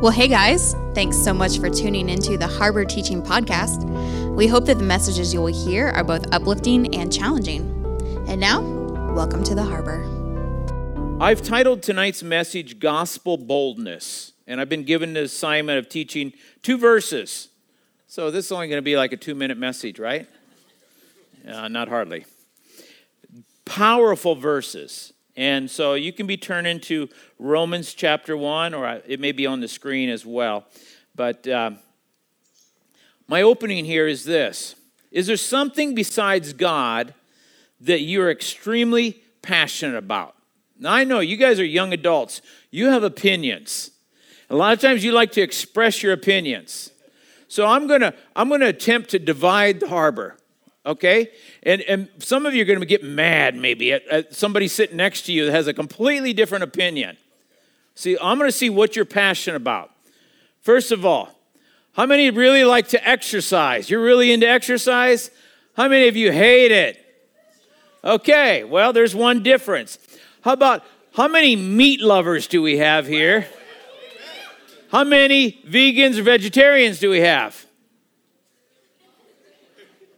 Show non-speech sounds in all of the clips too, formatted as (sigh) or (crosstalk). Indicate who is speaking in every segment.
Speaker 1: Well, hey guys, thanks so much for tuning into the Harbor Teaching Podcast. We hope that the messages you will hear are both uplifting and challenging. And now, welcome to the Harbor.
Speaker 2: I've titled tonight's message Gospel Boldness, and I've been given the assignment of teaching two verses. So this is only going to be like a two minute message, right? Uh, not hardly. Powerful verses. And so you can be turned into Romans chapter 1, or it may be on the screen as well. But uh, my opening here is this Is there something besides God that you're extremely passionate about? Now, I know you guys are young adults, you have opinions. A lot of times you like to express your opinions. So I'm going to I'm going to attempt to divide the harbor okay? And, and some of you are going to get mad maybe at, at, somebody sitting next to you that has a completely different opinion. See, I'm going to see what you're passionate about. First of all, how many really like to exercise? You're really into exercise? How many of you hate it? Okay, well, there's one difference. How about how many meat lovers do we have here? How many vegans or vegetarians do we have?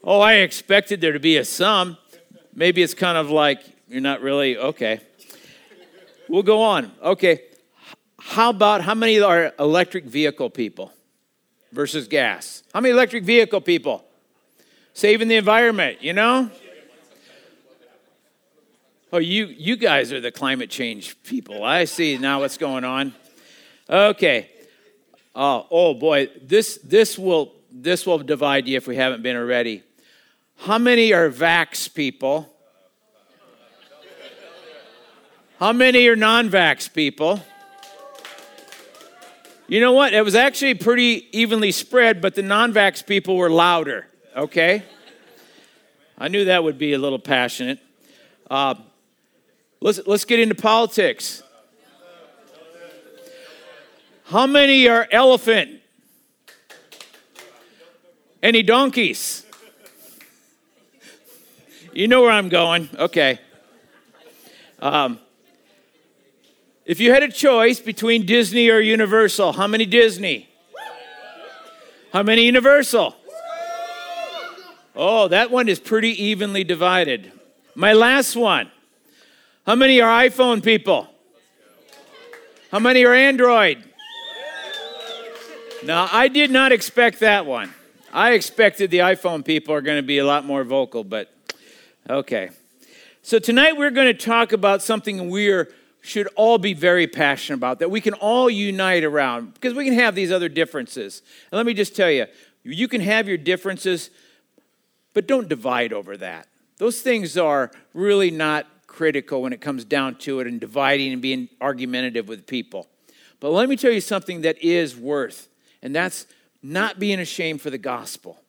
Speaker 2: Oh, I expected there to be a sum. Maybe it's kind of like you're not really, okay. We'll go on. Okay. How about how many are electric vehicle people versus gas? How many electric vehicle people? Saving the environment, you know? Oh, you you guys are the climate change people. I see now what's going on. Okay. Oh, oh boy, this this will this will divide you if we haven't been already. How many are vax people? How many are non vax people? You know what? It was actually pretty evenly spread, but the non vax people were louder, okay? I knew that would be a little passionate. Uh, let's, let's get into politics. How many are elephant? Any donkeys? You know where I'm going. Okay. Um, if you had a choice between Disney or Universal, how many Disney? How many Universal? Oh, that one is pretty evenly divided. My last one. How many are iPhone people? How many are Android? Now, I did not expect that one. I expected the iPhone people are going to be a lot more vocal, but Okay. So tonight we're going to talk about something we should all be very passionate about, that we can all unite around, because we can have these other differences. And let me just tell you, you can have your differences, but don't divide over that. Those things are really not critical when it comes down to it and dividing and being argumentative with people. But let me tell you something that is worth, and that's not being ashamed for the gospel.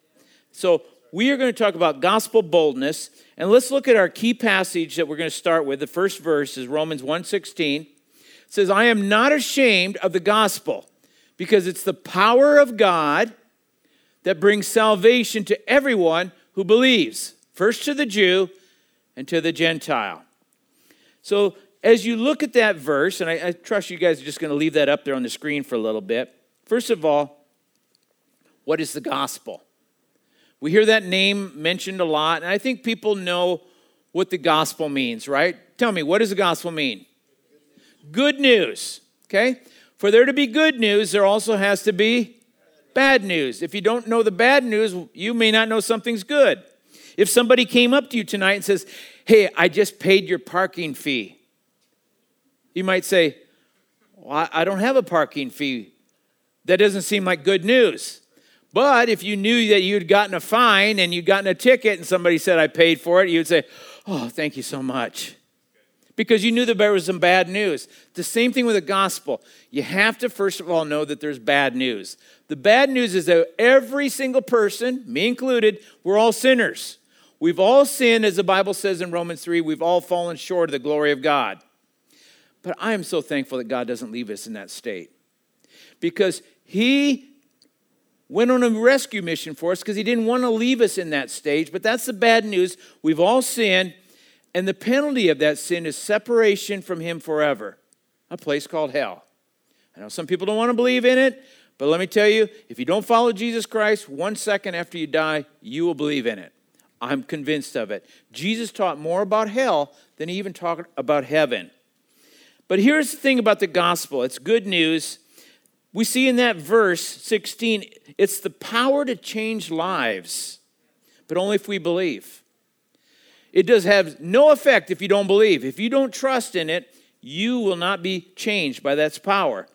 Speaker 2: So we are going to talk about gospel boldness and let's look at our key passage that we're going to start with. The first verse is Romans 1:16. It says, "I am not ashamed of the gospel, because it's the power of God that brings salvation to everyone who believes, first to the Jew and to the Gentile." So, as you look at that verse, and I, I trust you guys are just going to leave that up there on the screen for a little bit. First of all, what is the gospel? We hear that name mentioned a lot, and I think people know what the gospel means, right? Tell me, what does the gospel mean? Good news, okay? For there to be good news, there also has to be bad news. If you don't know the bad news, you may not know something's good. If somebody came up to you tonight and says, Hey, I just paid your parking fee, you might say, well, I don't have a parking fee. That doesn't seem like good news. But if you knew that you'd gotten a fine and you'd gotten a ticket and somebody said, I paid for it, you'd say, Oh, thank you so much. Because you knew that there was some bad news. The same thing with the gospel. You have to, first of all, know that there's bad news. The bad news is that every single person, me included, we're all sinners. We've all sinned, as the Bible says in Romans 3, we've all fallen short of the glory of God. But I am so thankful that God doesn't leave us in that state. Because He went on a rescue mission for us because he didn't want to leave us in that stage. But that's the bad news. We've all sinned, and the penalty of that sin is separation from him forever, a place called hell. I know some people don't want to believe in it, but let me tell you if you don't follow Jesus Christ, one second after you die, you will believe in it. I'm convinced of it. Jesus taught more about hell than he even talked about heaven. But here's the thing about the gospel it's good news. We see in that verse 16, it's the power to change lives, but only if we believe. It does have no effect if you don't believe. If you don't trust in it, you will not be changed by that power.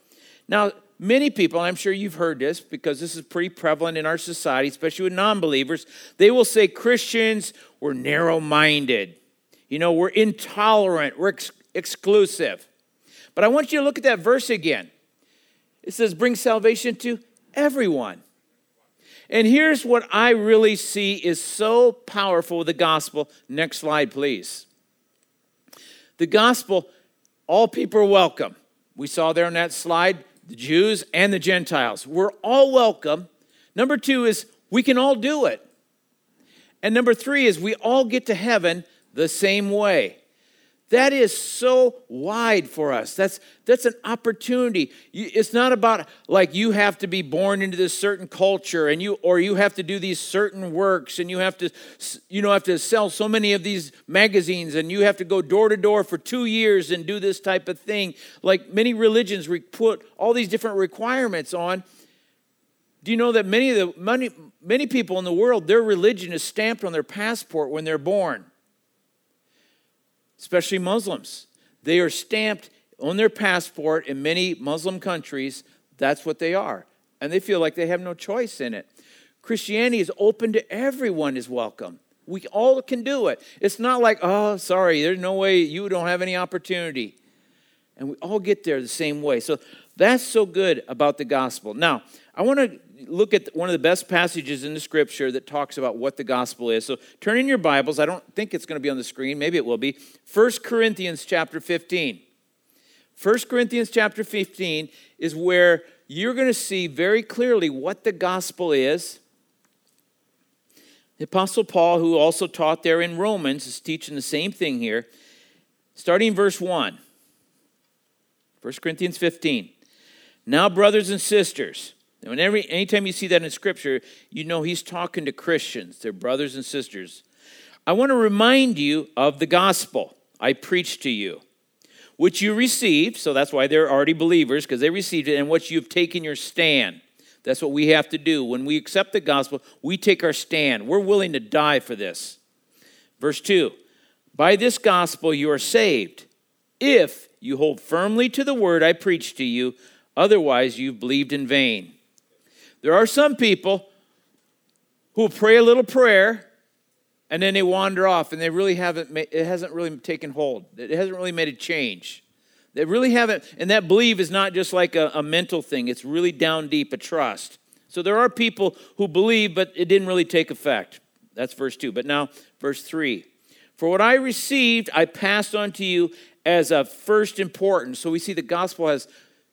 Speaker 2: Now, many people, I'm sure you've heard this because this is pretty prevalent in our society, especially with non believers, they will say Christians, we're narrow minded. You know, we're intolerant, we're ex- exclusive. But I want you to look at that verse again. It says, bring salvation to everyone. And here's what I really see is so powerful the gospel. Next slide, please. The gospel, all people are welcome. We saw there on that slide the Jews and the Gentiles. We're all welcome. Number two is we can all do it. And number three is we all get to heaven the same way. That is so wide for us. That's, that's an opportunity. It's not about like you have to be born into this certain culture and you or you have to do these certain works and you have to you know have to sell so many of these magazines and you have to go door to door for 2 years and do this type of thing. Like many religions put all these different requirements on. Do you know that many of the many, many people in the world their religion is stamped on their passport when they're born? Especially Muslims. They are stamped on their passport in many Muslim countries. That's what they are. And they feel like they have no choice in it. Christianity is open to everyone is welcome. We all can do it. It's not like, oh, sorry, there's no way you don't have any opportunity. And we all get there the same way. So that's so good about the gospel. Now, I want to look at one of the best passages in the scripture that talks about what the gospel is. So turn in your Bibles. I don't think it's going to be on the screen. Maybe it will be. 1 Corinthians chapter 15. 1 Corinthians chapter 15 is where you're going to see very clearly what the gospel is. The Apostle Paul, who also taught there in Romans, is teaching the same thing here. Starting verse 1. 1 Corinthians 15. Now, brothers and sisters, whenever, anytime you see that in Scripture, you know he's talking to Christians, their brothers and sisters. I want to remind you of the gospel I preached to you, which you received. So that's why they're already believers, because they received it, and what you've taken your stand. That's what we have to do. When we accept the gospel, we take our stand. We're willing to die for this. Verse 2 By this gospel you are saved, if you hold firmly to the word I preached to you, otherwise you've believed in vain. There are some people who pray a little prayer and then they wander off and they really haven't it hasn't really taken hold. It hasn't really made a change. They really haven't, and that believe is not just like a, a mental thing, it's really down deep, a trust. So there are people who believe, but it didn't really take effect. That's verse 2. But now, verse 3. For what I received, I passed on to you as of first importance. So we see the gospel has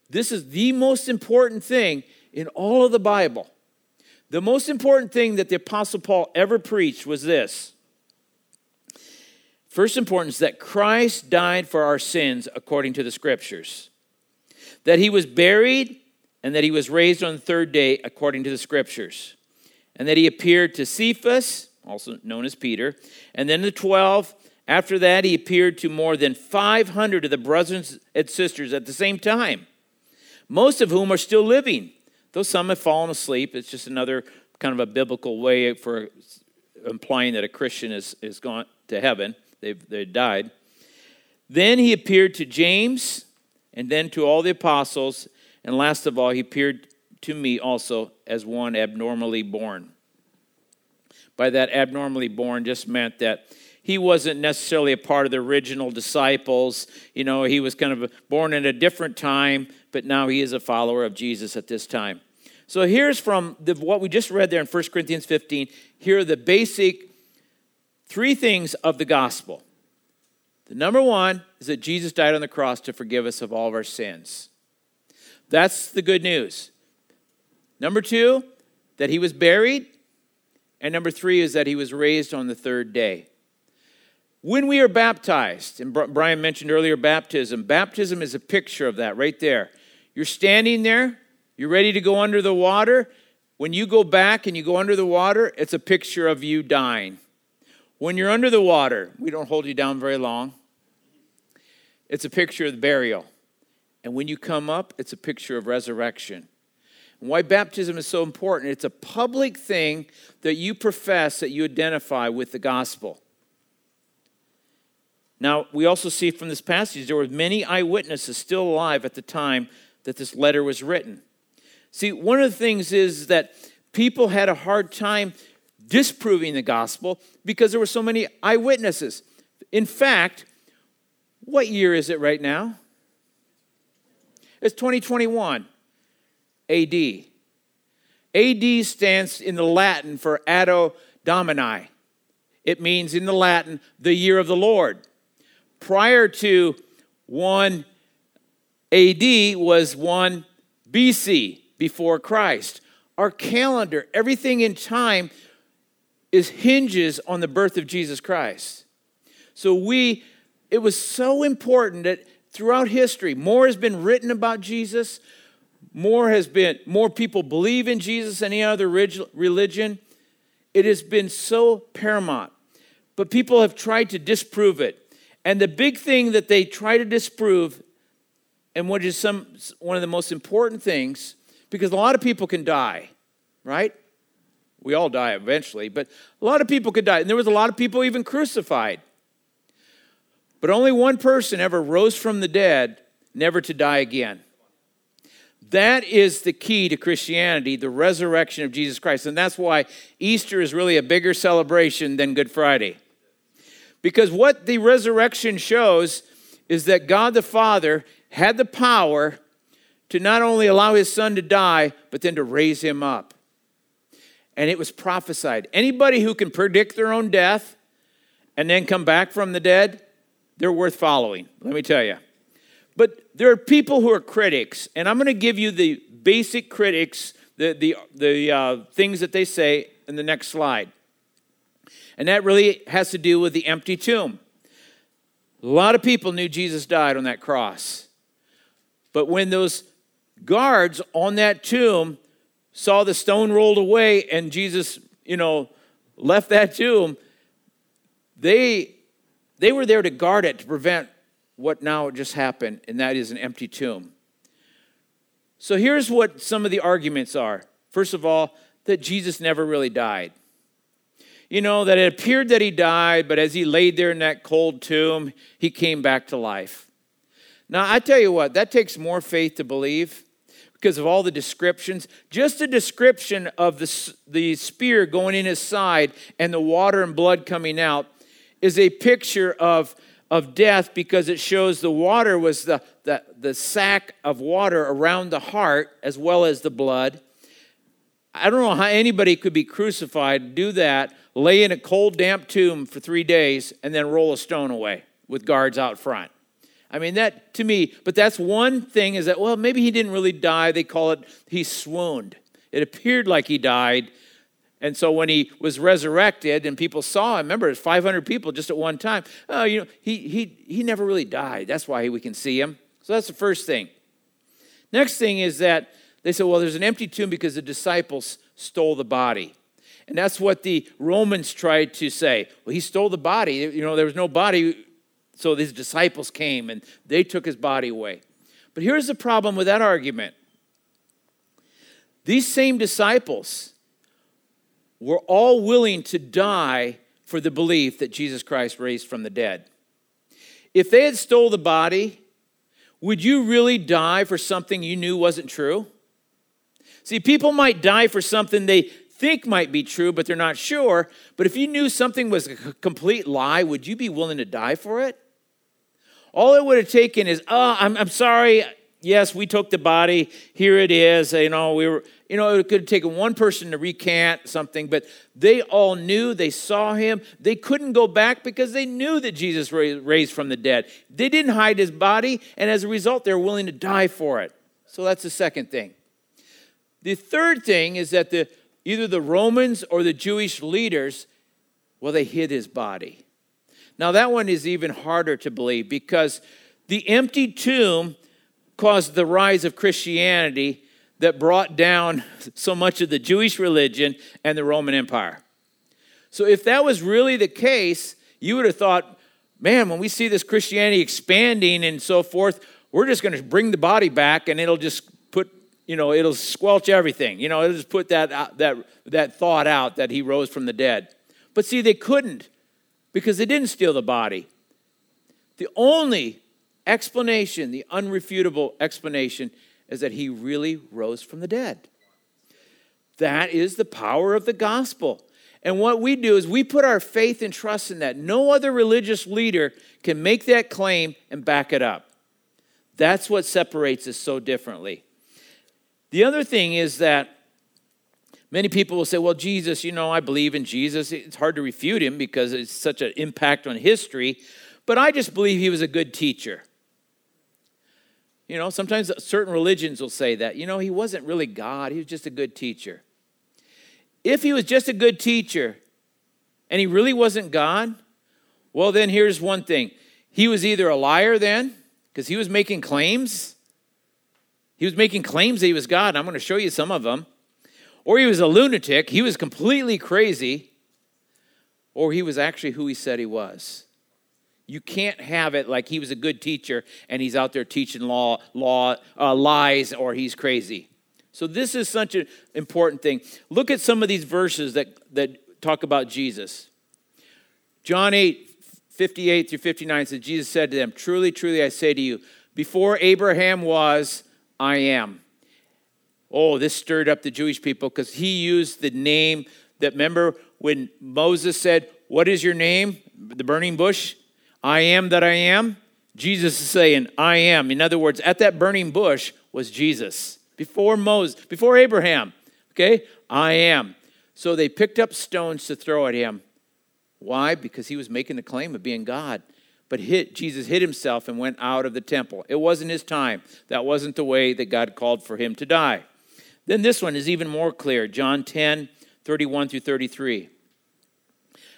Speaker 2: this is the most important thing in all of the Bible. The most important thing that the Apostle Paul ever preached was this. First importance that Christ died for our sins according to the scriptures, that he was buried and that he was raised on the third day according to the scriptures, and that he appeared to Cephas, also known as Peter, and then the 12. After that, he appeared to more than 500 of the brothers and sisters at the same time, most of whom are still living Though some have fallen asleep, it's just another kind of a biblical way for implying that a Christian is, is gone to heaven. They've, they died. Then he appeared to James and then to all the apostles. And last of all, he appeared to me also as one abnormally born. By that, abnormally born just meant that he wasn't necessarily a part of the original disciples. You know, he was kind of born in a different time, but now he is a follower of Jesus at this time. So here's from the, what we just read there in 1 Corinthians 15. Here are the basic three things of the gospel. The number one is that Jesus died on the cross to forgive us of all of our sins. That's the good news. Number two, that he was buried. And number three is that he was raised on the third day. When we are baptized, and Brian mentioned earlier baptism, baptism is a picture of that right there. You're standing there, you're ready to go under the water. When you go back and you go under the water, it's a picture of you dying. When you're under the water, we don't hold you down very long. It's a picture of the burial. And when you come up, it's a picture of resurrection. And why baptism is so important, it's a public thing that you profess, that you identify with the gospel. Now, we also see from this passage there were many eyewitnesses still alive at the time that this letter was written. See, one of the things is that people had a hard time disproving the gospel because there were so many eyewitnesses. In fact, what year is it right now? It's 2021 AD. AD stands in the Latin for Anno Domini. It means in the Latin, the year of the Lord. Prior to 1 AD was 1 BC, before Christ. Our calendar, everything in time, is hinges on the birth of Jesus Christ. So we, it was so important that throughout history, more has been written about Jesus, more has been, more people believe in Jesus than any other religion. It has been so paramount. But people have tried to disprove it. And the big thing that they try to disprove, and what is some one of the most important things, because a lot of people can die, right? We all die eventually, but a lot of people could die. And there was a lot of people even crucified. But only one person ever rose from the dead, never to die again. That is the key to Christianity, the resurrection of Jesus Christ. And that's why Easter is really a bigger celebration than Good Friday. Because what the resurrection shows is that God the Father had the power to not only allow his son to die, but then to raise him up. And it was prophesied. Anybody who can predict their own death and then come back from the dead, they're worth following, let me tell you. But there are people who are critics, and I'm going to give you the basic critics, the, the, the uh, things that they say in the next slide. And that really has to do with the empty tomb. A lot of people knew Jesus died on that cross. But when those guards on that tomb saw the stone rolled away and Jesus, you know, left that tomb, they they were there to guard it to prevent what now just happened, and that is an empty tomb. So here's what some of the arguments are. First of all, that Jesus never really died. You know, that it appeared that he died, but as he laid there in that cold tomb, he came back to life. Now, I tell you what, that takes more faith to believe because of all the descriptions. Just a description of the, the spear going in his side and the water and blood coming out is a picture of, of death because it shows the water was the, the, the sack of water around the heart as well as the blood. I don't know how anybody could be crucified, do that, lay in a cold, damp tomb for three days, and then roll a stone away with guards out front. I mean, that to me, but that's one thing is that, well, maybe he didn't really die. They call it he swooned. It appeared like he died. And so when he was resurrected and people saw him, remember, it's 500 people just at one time. Oh, you know, he, he, he never really died. That's why we can see him. So that's the first thing. Next thing is that they said, well, there's an empty tomb because the disciples stole the body. And that's what the Romans tried to say. Well, he stole the body. You know, there was no body so these disciples came and they took his body away. But here's the problem with that argument these same disciples were all willing to die for the belief that Jesus Christ raised from the dead. If they had stole the body, would you really die for something you knew wasn't true? See, people might die for something they think might be true, but they're not sure. But if you knew something was a complete lie, would you be willing to die for it? All it would have taken is, oh, I'm, I'm sorry. Yes, we took the body. Here it is. You know, we were, you know, it could have taken one person to recant something, but they all knew, they saw him. They couldn't go back because they knew that Jesus raised from the dead. They didn't hide his body, and as a result, they're willing to die for it. So that's the second thing. The third thing is that the either the Romans or the Jewish leaders, well, they hid his body. Now, that one is even harder to believe because the empty tomb, caused the rise of Christianity that brought down so much of the Jewish religion and the Roman Empire. So, if that was really the case, you would have thought, man, when we see this Christianity expanding and so forth, we're just going to bring the body back and it'll just put, you know, it'll squelch everything. You know, it'll just put that, uh, that, that thought out that he rose from the dead. But see, they couldn't because they didn't steal the body. The only explanation, the unrefutable explanation, is that he really rose from the dead. That is the power of the gospel. And what we do is we put our faith and trust in that. No other religious leader can make that claim and back it up. That's what separates us so differently. The other thing is that many people will say, well, Jesus, you know, I believe in Jesus. It's hard to refute him because it's such an impact on history, but I just believe he was a good teacher. You know, sometimes certain religions will say that. You know, he wasn't really God, he was just a good teacher. If he was just a good teacher and he really wasn't God, well, then here's one thing he was either a liar then, because he was making claims. He was making claims that he was God. I'm going to show you some of them. Or he was a lunatic. He was completely crazy. Or he was actually who he said he was. You can't have it like he was a good teacher and he's out there teaching law, law uh, lies or he's crazy. So this is such an important thing. Look at some of these verses that, that talk about Jesus. John 8, 58 through 59 says, Jesus said to them, Truly, truly, I say to you, before Abraham was, I am. Oh, this stirred up the Jewish people because he used the name that, remember when Moses said, What is your name? The burning bush? I am that I am. Jesus is saying, I am. In other words, at that burning bush was Jesus. Before Moses, before Abraham. Okay? I am. So they picked up stones to throw at him. Why? Because he was making the claim of being God. But hit, Jesus hid himself and went out of the temple. It wasn't his time. That wasn't the way that God called for him to die. Then this one is even more clear John 10, 31 through 33.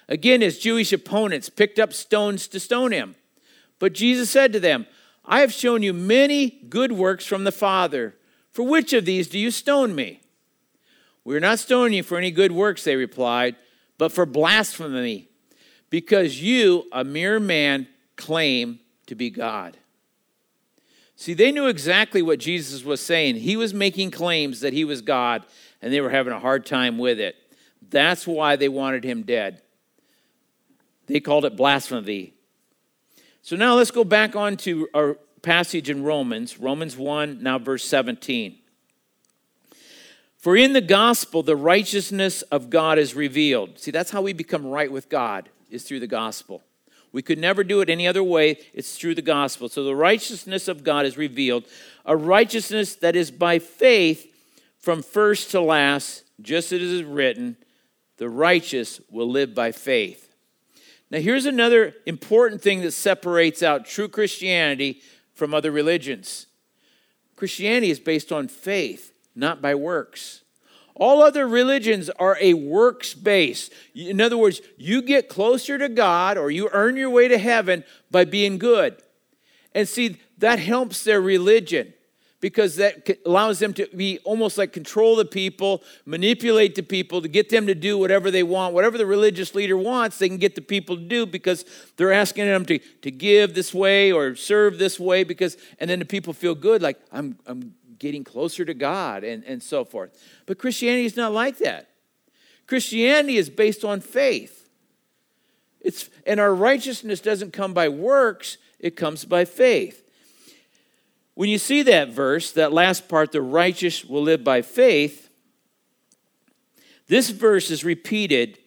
Speaker 2: Again, his Jewish opponents picked up stones to stone him. But Jesus said to them, I have shown you many good works from the Father. For which of these do you stone me? We are not stoning you for any good works, they replied, but for blasphemy, because you, a mere man, claim to be God. See, they knew exactly what Jesus was saying. He was making claims that he was God, and they were having a hard time with it. That's why they wanted him dead. They called it blasphemy. So now let's go back on to our passage in Romans, Romans 1, now verse 17. For in the gospel, the righteousness of God is revealed. See, that's how we become right with God, is through the gospel. We could never do it any other way. It's through the gospel. So the righteousness of God is revealed, a righteousness that is by faith from first to last, just as it is written, the righteous will live by faith. Now, here's another important thing that separates out true Christianity from other religions Christianity is based on faith, not by works. All other religions are a works base. In other words, you get closer to God or you earn your way to heaven by being good. And see, that helps their religion because that allows them to be almost like control the people, manipulate the people to get them to do whatever they want. Whatever the religious leader wants, they can get the people to do because they're asking them to, to give this way or serve this way because and then the people feel good, like I'm I'm getting closer to God and, and so forth. But Christianity is not like that. Christianity is based on faith. It's and our righteousness doesn't come by works, it comes by faith. When you see that verse, that last part, the righteous will live by faith, this verse is repeated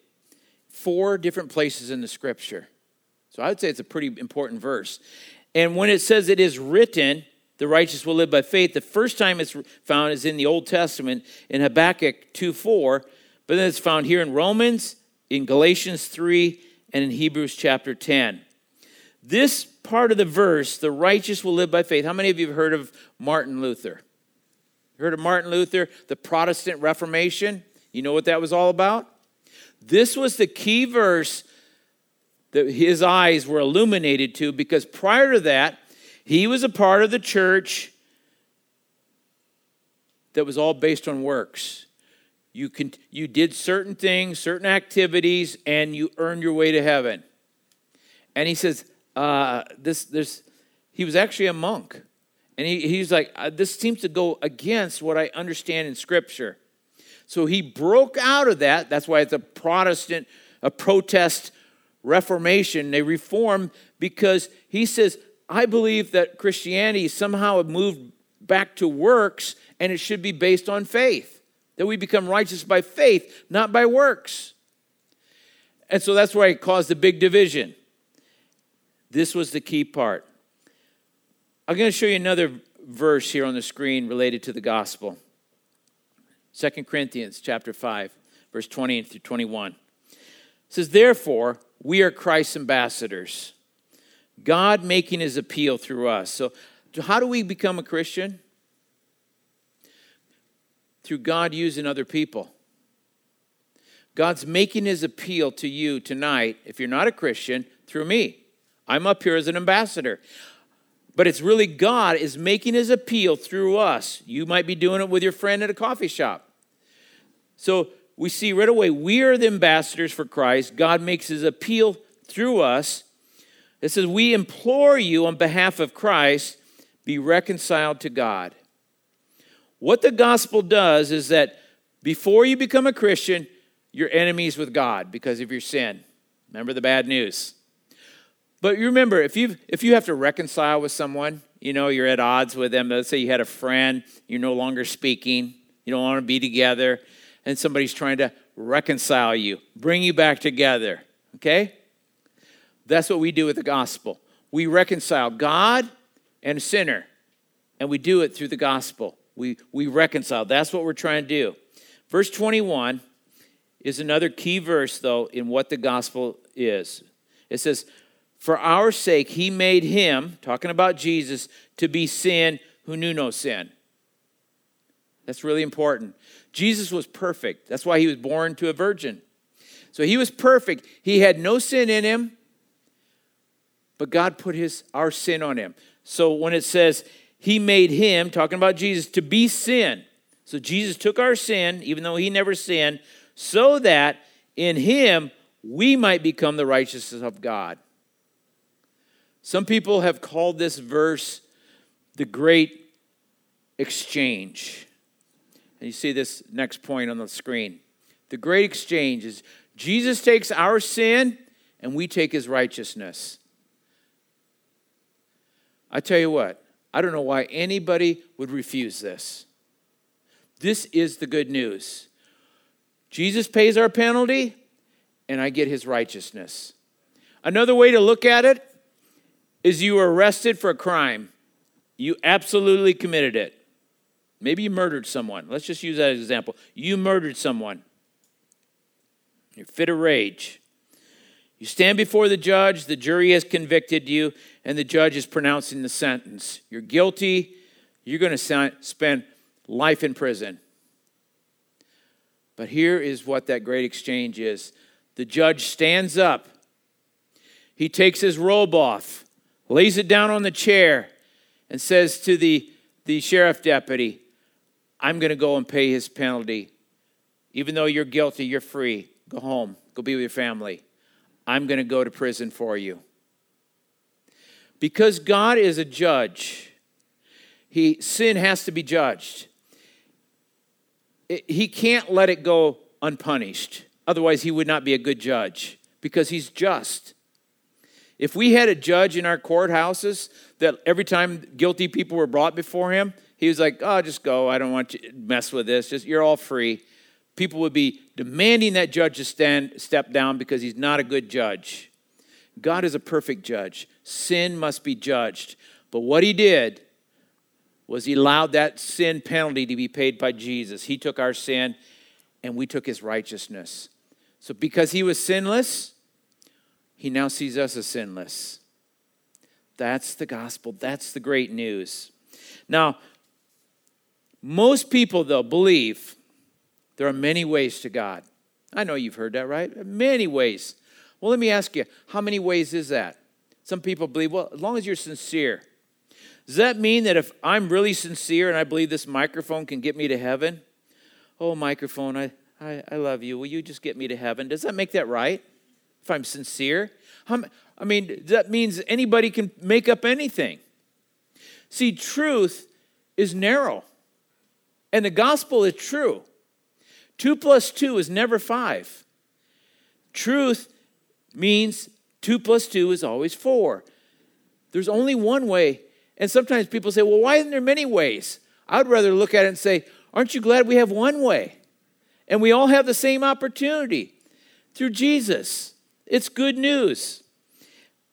Speaker 2: four different places in the scripture. So I would say it's a pretty important verse. And when it says it is written, the righteous will live by faith, the first time it's found is in the Old Testament in Habakkuk 2 4, but then it's found here in Romans, in Galatians 3, and in Hebrews chapter 10. This part of the verse, the righteous will live by faith. How many of you have heard of Martin Luther? Heard of Martin Luther, the Protestant Reformation? You know what that was all about? This was the key verse that his eyes were illuminated to because prior to that, he was a part of the church that was all based on works. You, can, you did certain things, certain activities, and you earned your way to heaven. And he says, uh, this, this, he was actually a monk. And he, he's like, uh, this seems to go against what I understand in Scripture. So he broke out of that. That's why it's a Protestant, a protest reformation. They reform because he says, I believe that Christianity somehow moved back to works and it should be based on faith. That we become righteous by faith, not by works. And so that's why it caused a big division. This was the key part. I'm going to show you another verse here on the screen related to the gospel. 2 Corinthians chapter 5, verse 20 through 21. It says, Therefore, we are Christ's ambassadors, God making his appeal through us. So, how do we become a Christian? Through God using other people. God's making his appeal to you tonight, if you're not a Christian, through me. I'm up here as an ambassador. But it's really God is making his appeal through us. You might be doing it with your friend at a coffee shop. So we see right away we are the ambassadors for Christ. God makes his appeal through us. It says, We implore you on behalf of Christ, be reconciled to God. What the gospel does is that before you become a Christian, you're enemies with God because of your sin. Remember the bad news. But you remember, if you if you have to reconcile with someone, you know, you're at odds with them. Let's say you had a friend, you're no longer speaking, you don't want to be together, and somebody's trying to reconcile you, bring you back together. Okay? That's what we do with the gospel. We reconcile God and sinner, and we do it through the gospel. We, we reconcile. That's what we're trying to do. Verse 21 is another key verse, though, in what the gospel is. It says, for our sake, he made him, talking about Jesus, to be sin who knew no sin. That's really important. Jesus was perfect. That's why he was born to a virgin. So he was perfect. He had no sin in him, but God put his our sin on him. So when it says he made him, talking about Jesus, to be sin. So Jesus took our sin, even though he never sinned, so that in him we might become the righteousness of God. Some people have called this verse the great exchange. And you see this next point on the screen. The great exchange is Jesus takes our sin and we take his righteousness. I tell you what, I don't know why anybody would refuse this. This is the good news. Jesus pays our penalty, and I get his righteousness. Another way to look at it is you were arrested for a crime. You absolutely committed it. Maybe you murdered someone. Let's just use that as an example. You murdered someone. You're fit of rage. You stand before the judge, the jury has convicted you, and the judge is pronouncing the sentence. You're guilty, you're going to spend life in prison. But here is what that great exchange is the judge stands up, he takes his robe off, lays it down on the chair, and says to the, the sheriff deputy, I'm going to go and pay his penalty. Even though you're guilty, you're free. Go home, go be with your family. I'm going to go to prison for you. Because God is a judge, he, sin has to be judged. It, he can't let it go unpunished. Otherwise, he would not be a good judge because he's just. If we had a judge in our courthouses that every time guilty people were brought before him, he was like, "Oh, just go. I don't want you to mess with this. Just you're all free." People would be demanding that judge to stand step down because he's not a good judge. God is a perfect judge. Sin must be judged. But what he did was he allowed that sin penalty to be paid by Jesus. He took our sin and we took his righteousness. So because he was sinless, he now sees us as sinless. That's the gospel. That's the great news. Now, most people, though, believe there are many ways to God. I know you've heard that, right? Many ways. Well, let me ask you, how many ways is that? Some people believe, well, as long as you're sincere. Does that mean that if I'm really sincere and I believe this microphone can get me to heaven? Oh, microphone, I, I, I love you. Will you just get me to heaven? Does that make that right? If I'm sincere? I mean, that means anybody can make up anything. See, truth is narrow, and the gospel is true. Two plus two is never five. Truth means two plus two is always four. There's only one way. And sometimes people say, well, why isn't there many ways? I'd rather look at it and say, aren't you glad we have one way? And we all have the same opportunity through Jesus. It's good news.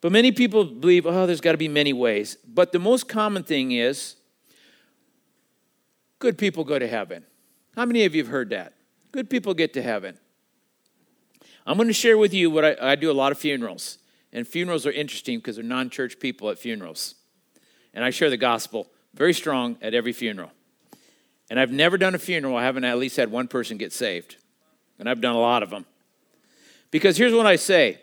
Speaker 2: But many people believe, oh, there's got to be many ways. But the most common thing is good people go to heaven. How many of you have heard that? Good people get to heaven. I'm going to share with you what I, I do a lot of funerals. And funerals are interesting because they're non church people at funerals. And I share the gospel very strong at every funeral. And I've never done a funeral, I haven't at least had one person get saved. And I've done a lot of them. Because here's what I say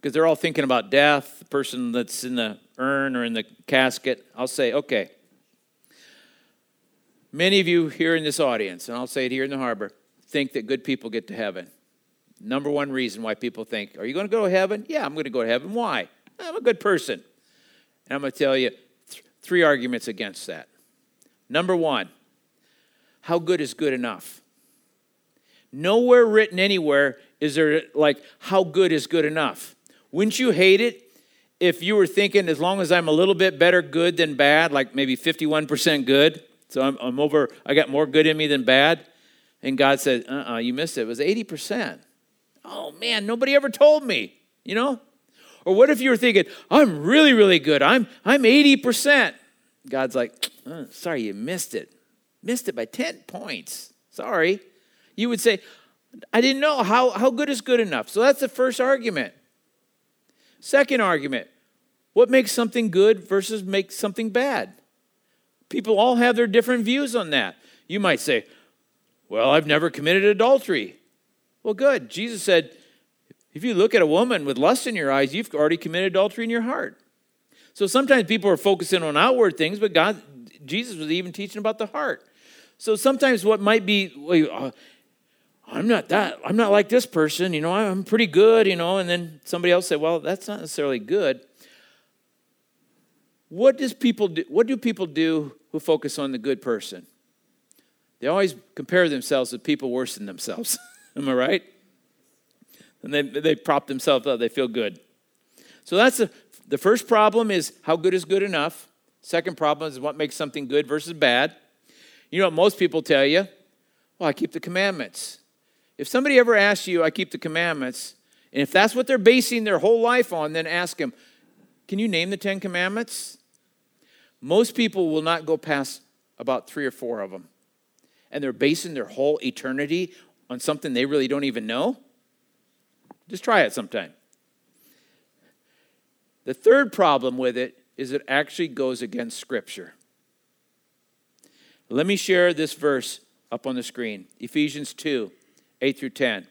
Speaker 2: because they're all thinking about death, the person that's in the urn or in the casket. I'll say, okay. Many of you here in this audience, and I'll say it here in the harbor, think that good people get to heaven. Number one reason why people think, Are you going to go to heaven? Yeah, I'm going to go to heaven. Why? I'm a good person. And I'm going to tell you th- three arguments against that. Number one, how good is good enough? Nowhere written anywhere is there like, how good is good enough? Wouldn't you hate it if you were thinking, as long as I'm a little bit better good than bad, like maybe 51% good, so I'm, I'm over, I got more good in me than bad? And God said, uh uh-uh, uh you missed it. It was 80%. Oh man, nobody ever told me, you know? Or what if you were thinking, I'm really, really good. I'm, I'm 80%. God's like, oh, sorry, you missed it. Missed it by 10 points. Sorry. You would say, I didn't know. How, how good is good enough? So that's the first argument. Second argument what makes something good versus makes something bad? People all have their different views on that. You might say, Well, I've never committed adultery. Well, good. Jesus said, If you look at a woman with lust in your eyes, you've already committed adultery in your heart. So sometimes people are focusing on outward things, but God, Jesus was even teaching about the heart. So sometimes what might be, well, uh, I'm not that, I'm not like this person, you know, I'm pretty good, you know, and then somebody else say, well, that's not necessarily good. What does people do, what do people do who focus on the good person? They always compare themselves with people worse than themselves. (laughs) Am I right? And they, they prop themselves up, they feel good. So that's a, the first problem is how good is good enough. Second problem is what makes something good versus bad. You know what most people tell you? Well, I keep the commandments. If somebody ever asks you, I keep the commandments, and if that's what they're basing their whole life on, then ask them, can you name the Ten Commandments? Most people will not go past about three or four of them. And they're basing their whole eternity on something they really don't even know. Just try it sometime. The third problem with it is it actually goes against Scripture. Let me share this verse up on the screen Ephesians 2 8 through 10.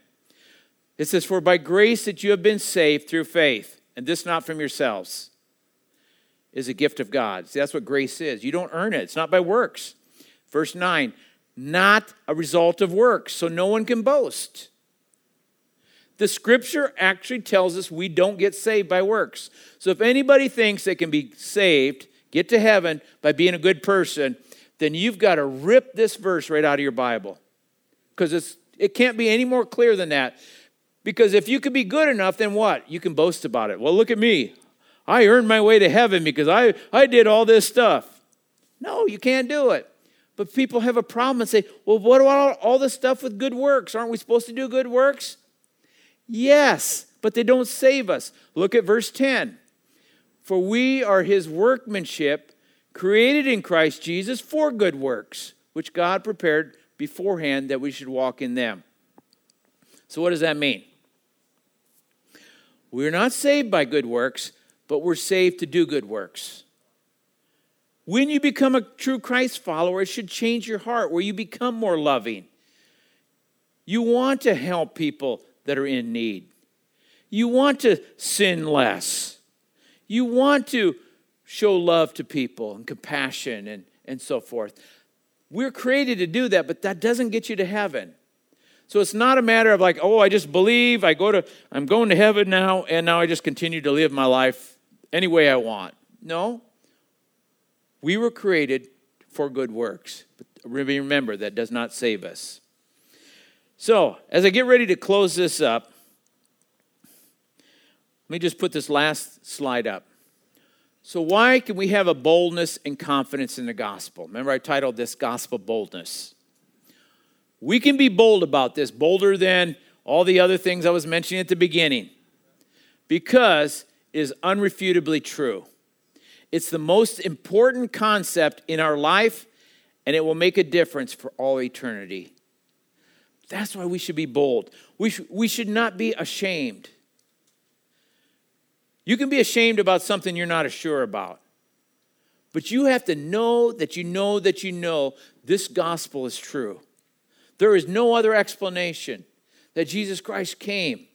Speaker 2: It says, For by grace that you have been saved through faith, and this not from yourselves, is a gift of God. See, that's what grace is. You don't earn it, it's not by works. Verse 9, not a result of works, so no one can boast. The scripture actually tells us we don't get saved by works. So if anybody thinks they can be saved, get to heaven by being a good person, then you've got to rip this verse right out of your Bible. Because it can't be any more clear than that. Because if you could be good enough, then what? You can boast about it. Well, look at me. I earned my way to heaven because I, I did all this stuff. No, you can't do it. But people have a problem and say, well, what about all this stuff with good works? Aren't we supposed to do good works? Yes, but they don't save us. Look at verse 10. For we are his workmanship, created in Christ Jesus for good works, which God prepared beforehand that we should walk in them. So, what does that mean? We're not saved by good works, but we're saved to do good works. When you become a true Christ follower, it should change your heart where you become more loving. You want to help people that are in need. You want to sin less. You want to show love to people and compassion and, and so forth. We're created to do that, but that doesn't get you to heaven. So it's not a matter of like, oh, I just believe, I go to, I'm going to heaven now, and now I just continue to live my life any way I want. No. We were created for good works. But remember, that does not save us. So, as I get ready to close this up, let me just put this last slide up. So, why can we have a boldness and confidence in the gospel? Remember, I titled this Gospel Boldness. We can be bold about this, bolder than all the other things I was mentioning at the beginning, because it is unrefutably true. It's the most important concept in our life, and it will make a difference for all eternity. That's why we should be bold. We, sh- we should not be ashamed. You can be ashamed about something you're not sure about. But you have to know that you know that you know this gospel is true. There is no other explanation that Jesus Christ came.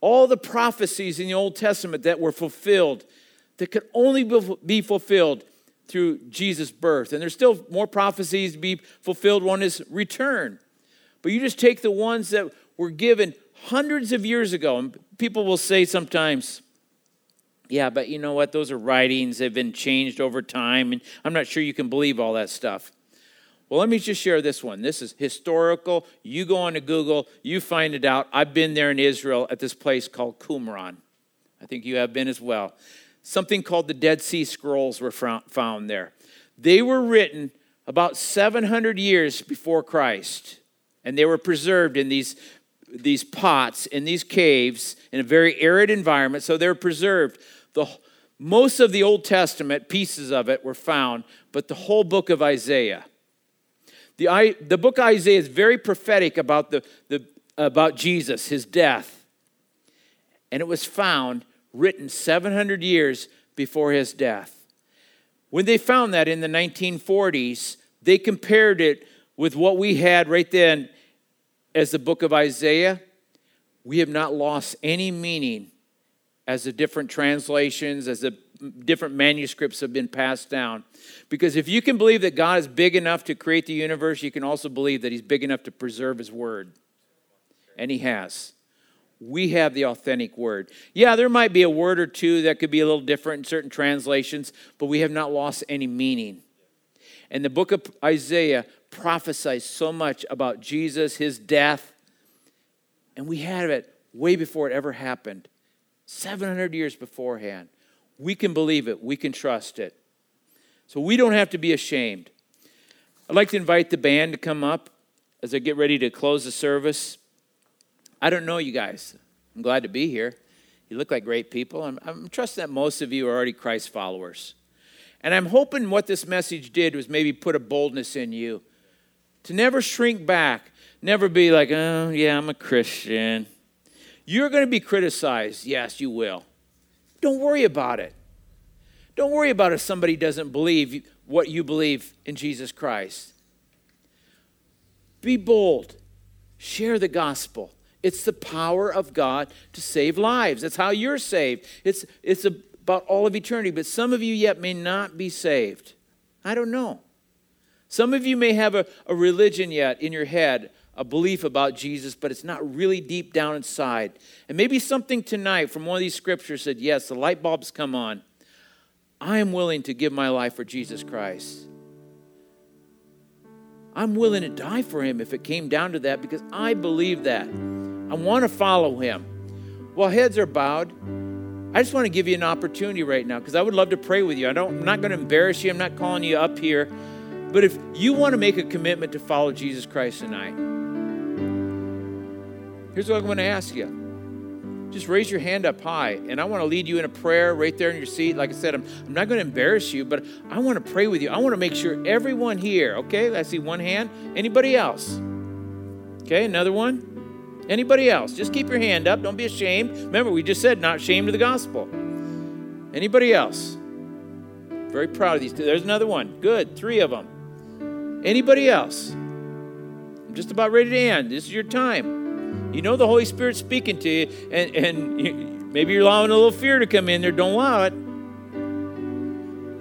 Speaker 2: All the prophecies in the Old Testament that were fulfilled, that could only be fulfilled through Jesus' birth. And there's still more prophecies to be fulfilled on his return. But you just take the ones that were given hundreds of years ago, and people will say sometimes, yeah, but you know what? Those are writings. They've been changed over time, and I'm not sure you can believe all that stuff. Well, let me just share this one. This is historical. You go on to Google, you find it out. I've been there in Israel at this place called Qumran. I think you have been as well. Something called the Dead Sea Scrolls were found there. They were written about 700 years before Christ, and they were preserved in these, these pots, in these caves, in a very arid environment, so they're preserved. The, most of the Old Testament, pieces of it, were found, but the whole book of Isaiah the, the book of Isaiah is very prophetic about, the, the, about Jesus, his death. And it was found written 700 years before his death. When they found that in the 1940s, they compared it with what we had right then as the book of Isaiah. We have not lost any meaning as the different translations, as the different manuscripts have been passed down. Because if you can believe that God is big enough to create the universe, you can also believe that He's big enough to preserve His word. And He has. We have the authentic word. Yeah, there might be a word or two that could be a little different in certain translations, but we have not lost any meaning. And the book of Isaiah prophesies so much about Jesus, his death, and we have it way before it ever happened, 700 years beforehand. We can believe it, we can trust it. So we don't have to be ashamed. I'd like to invite the band to come up as I get ready to close the service. I don't know you guys. I'm glad to be here. You look like great people. I'm, I'm trusting that most of you are already Christ followers. And I'm hoping what this message did was maybe put a boldness in you to never shrink back, never be like, oh, yeah, I'm a Christian. You're going to be criticized. Yes, you will. Don't worry about it. Don't worry about if somebody doesn't believe what you believe in Jesus Christ. Be bold. Share the gospel. It's the power of God to save lives. That's how you're saved. It's, it's about all of eternity. But some of you yet may not be saved. I don't know. Some of you may have a, a religion yet in your head a belief about Jesus, but it's not really deep down inside. And maybe something tonight from one of these scriptures said, Yes, the light bulbs come on. I am willing to give my life for Jesus Christ. I'm willing to die for him if it came down to that because I believe that. I want to follow him. While heads are bowed, I just want to give you an opportunity right now because I would love to pray with you. I don't, I'm not going to embarrass you. I'm not calling you up here. But if you want to make a commitment to follow Jesus Christ tonight, Here's what I'm going to ask you. Just raise your hand up high, and I want to lead you in a prayer right there in your seat. Like I said, I'm, I'm not going to embarrass you, but I want to pray with you. I want to make sure everyone here, okay? I see one hand. Anybody else? Okay, another one. Anybody else? Just keep your hand up. Don't be ashamed. Remember, we just said not ashamed of the gospel. Anybody else? Very proud of these two. There's another one. Good. Three of them. Anybody else? I'm just about ready to end. This is your time. You know the Holy Spirit's speaking to you, and, and maybe you're allowing a little fear to come in there. Don't allow it.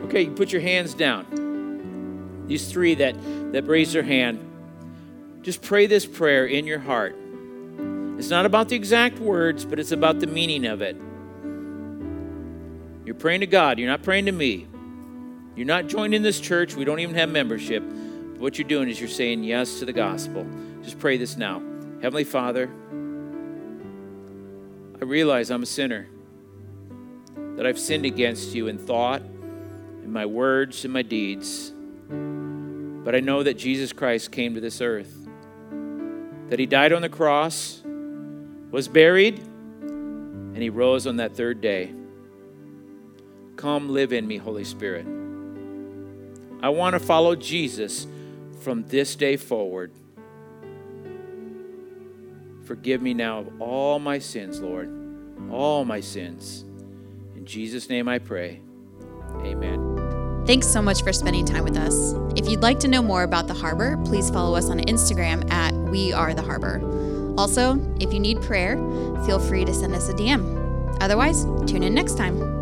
Speaker 2: Okay, you put your hands down. These three that, that raised their hand, just pray this prayer in your heart. It's not about the exact words, but it's about the meaning of it. You're praying to God, you're not praying to me. You're not joining this church, we don't even have membership. But what you're doing is you're saying yes to the gospel. Just pray this now. Heavenly Father, I realize I'm a sinner, that I've sinned against you in thought, in my words, and my deeds. But I know that Jesus Christ came to this earth, that he died on the cross, was buried, and he rose on that third day. Come live in me, Holy Spirit. I want to follow Jesus from this day forward. Forgive me now of all my sins, Lord, all my sins. In Jesus' name I pray. Amen.
Speaker 1: Thanks so much for spending time with us. If you'd like to know more about the Harbor, please follow us on Instagram at We Are the Harbor. Also, if you need prayer, feel free to send us a DM. Otherwise, tune in next time.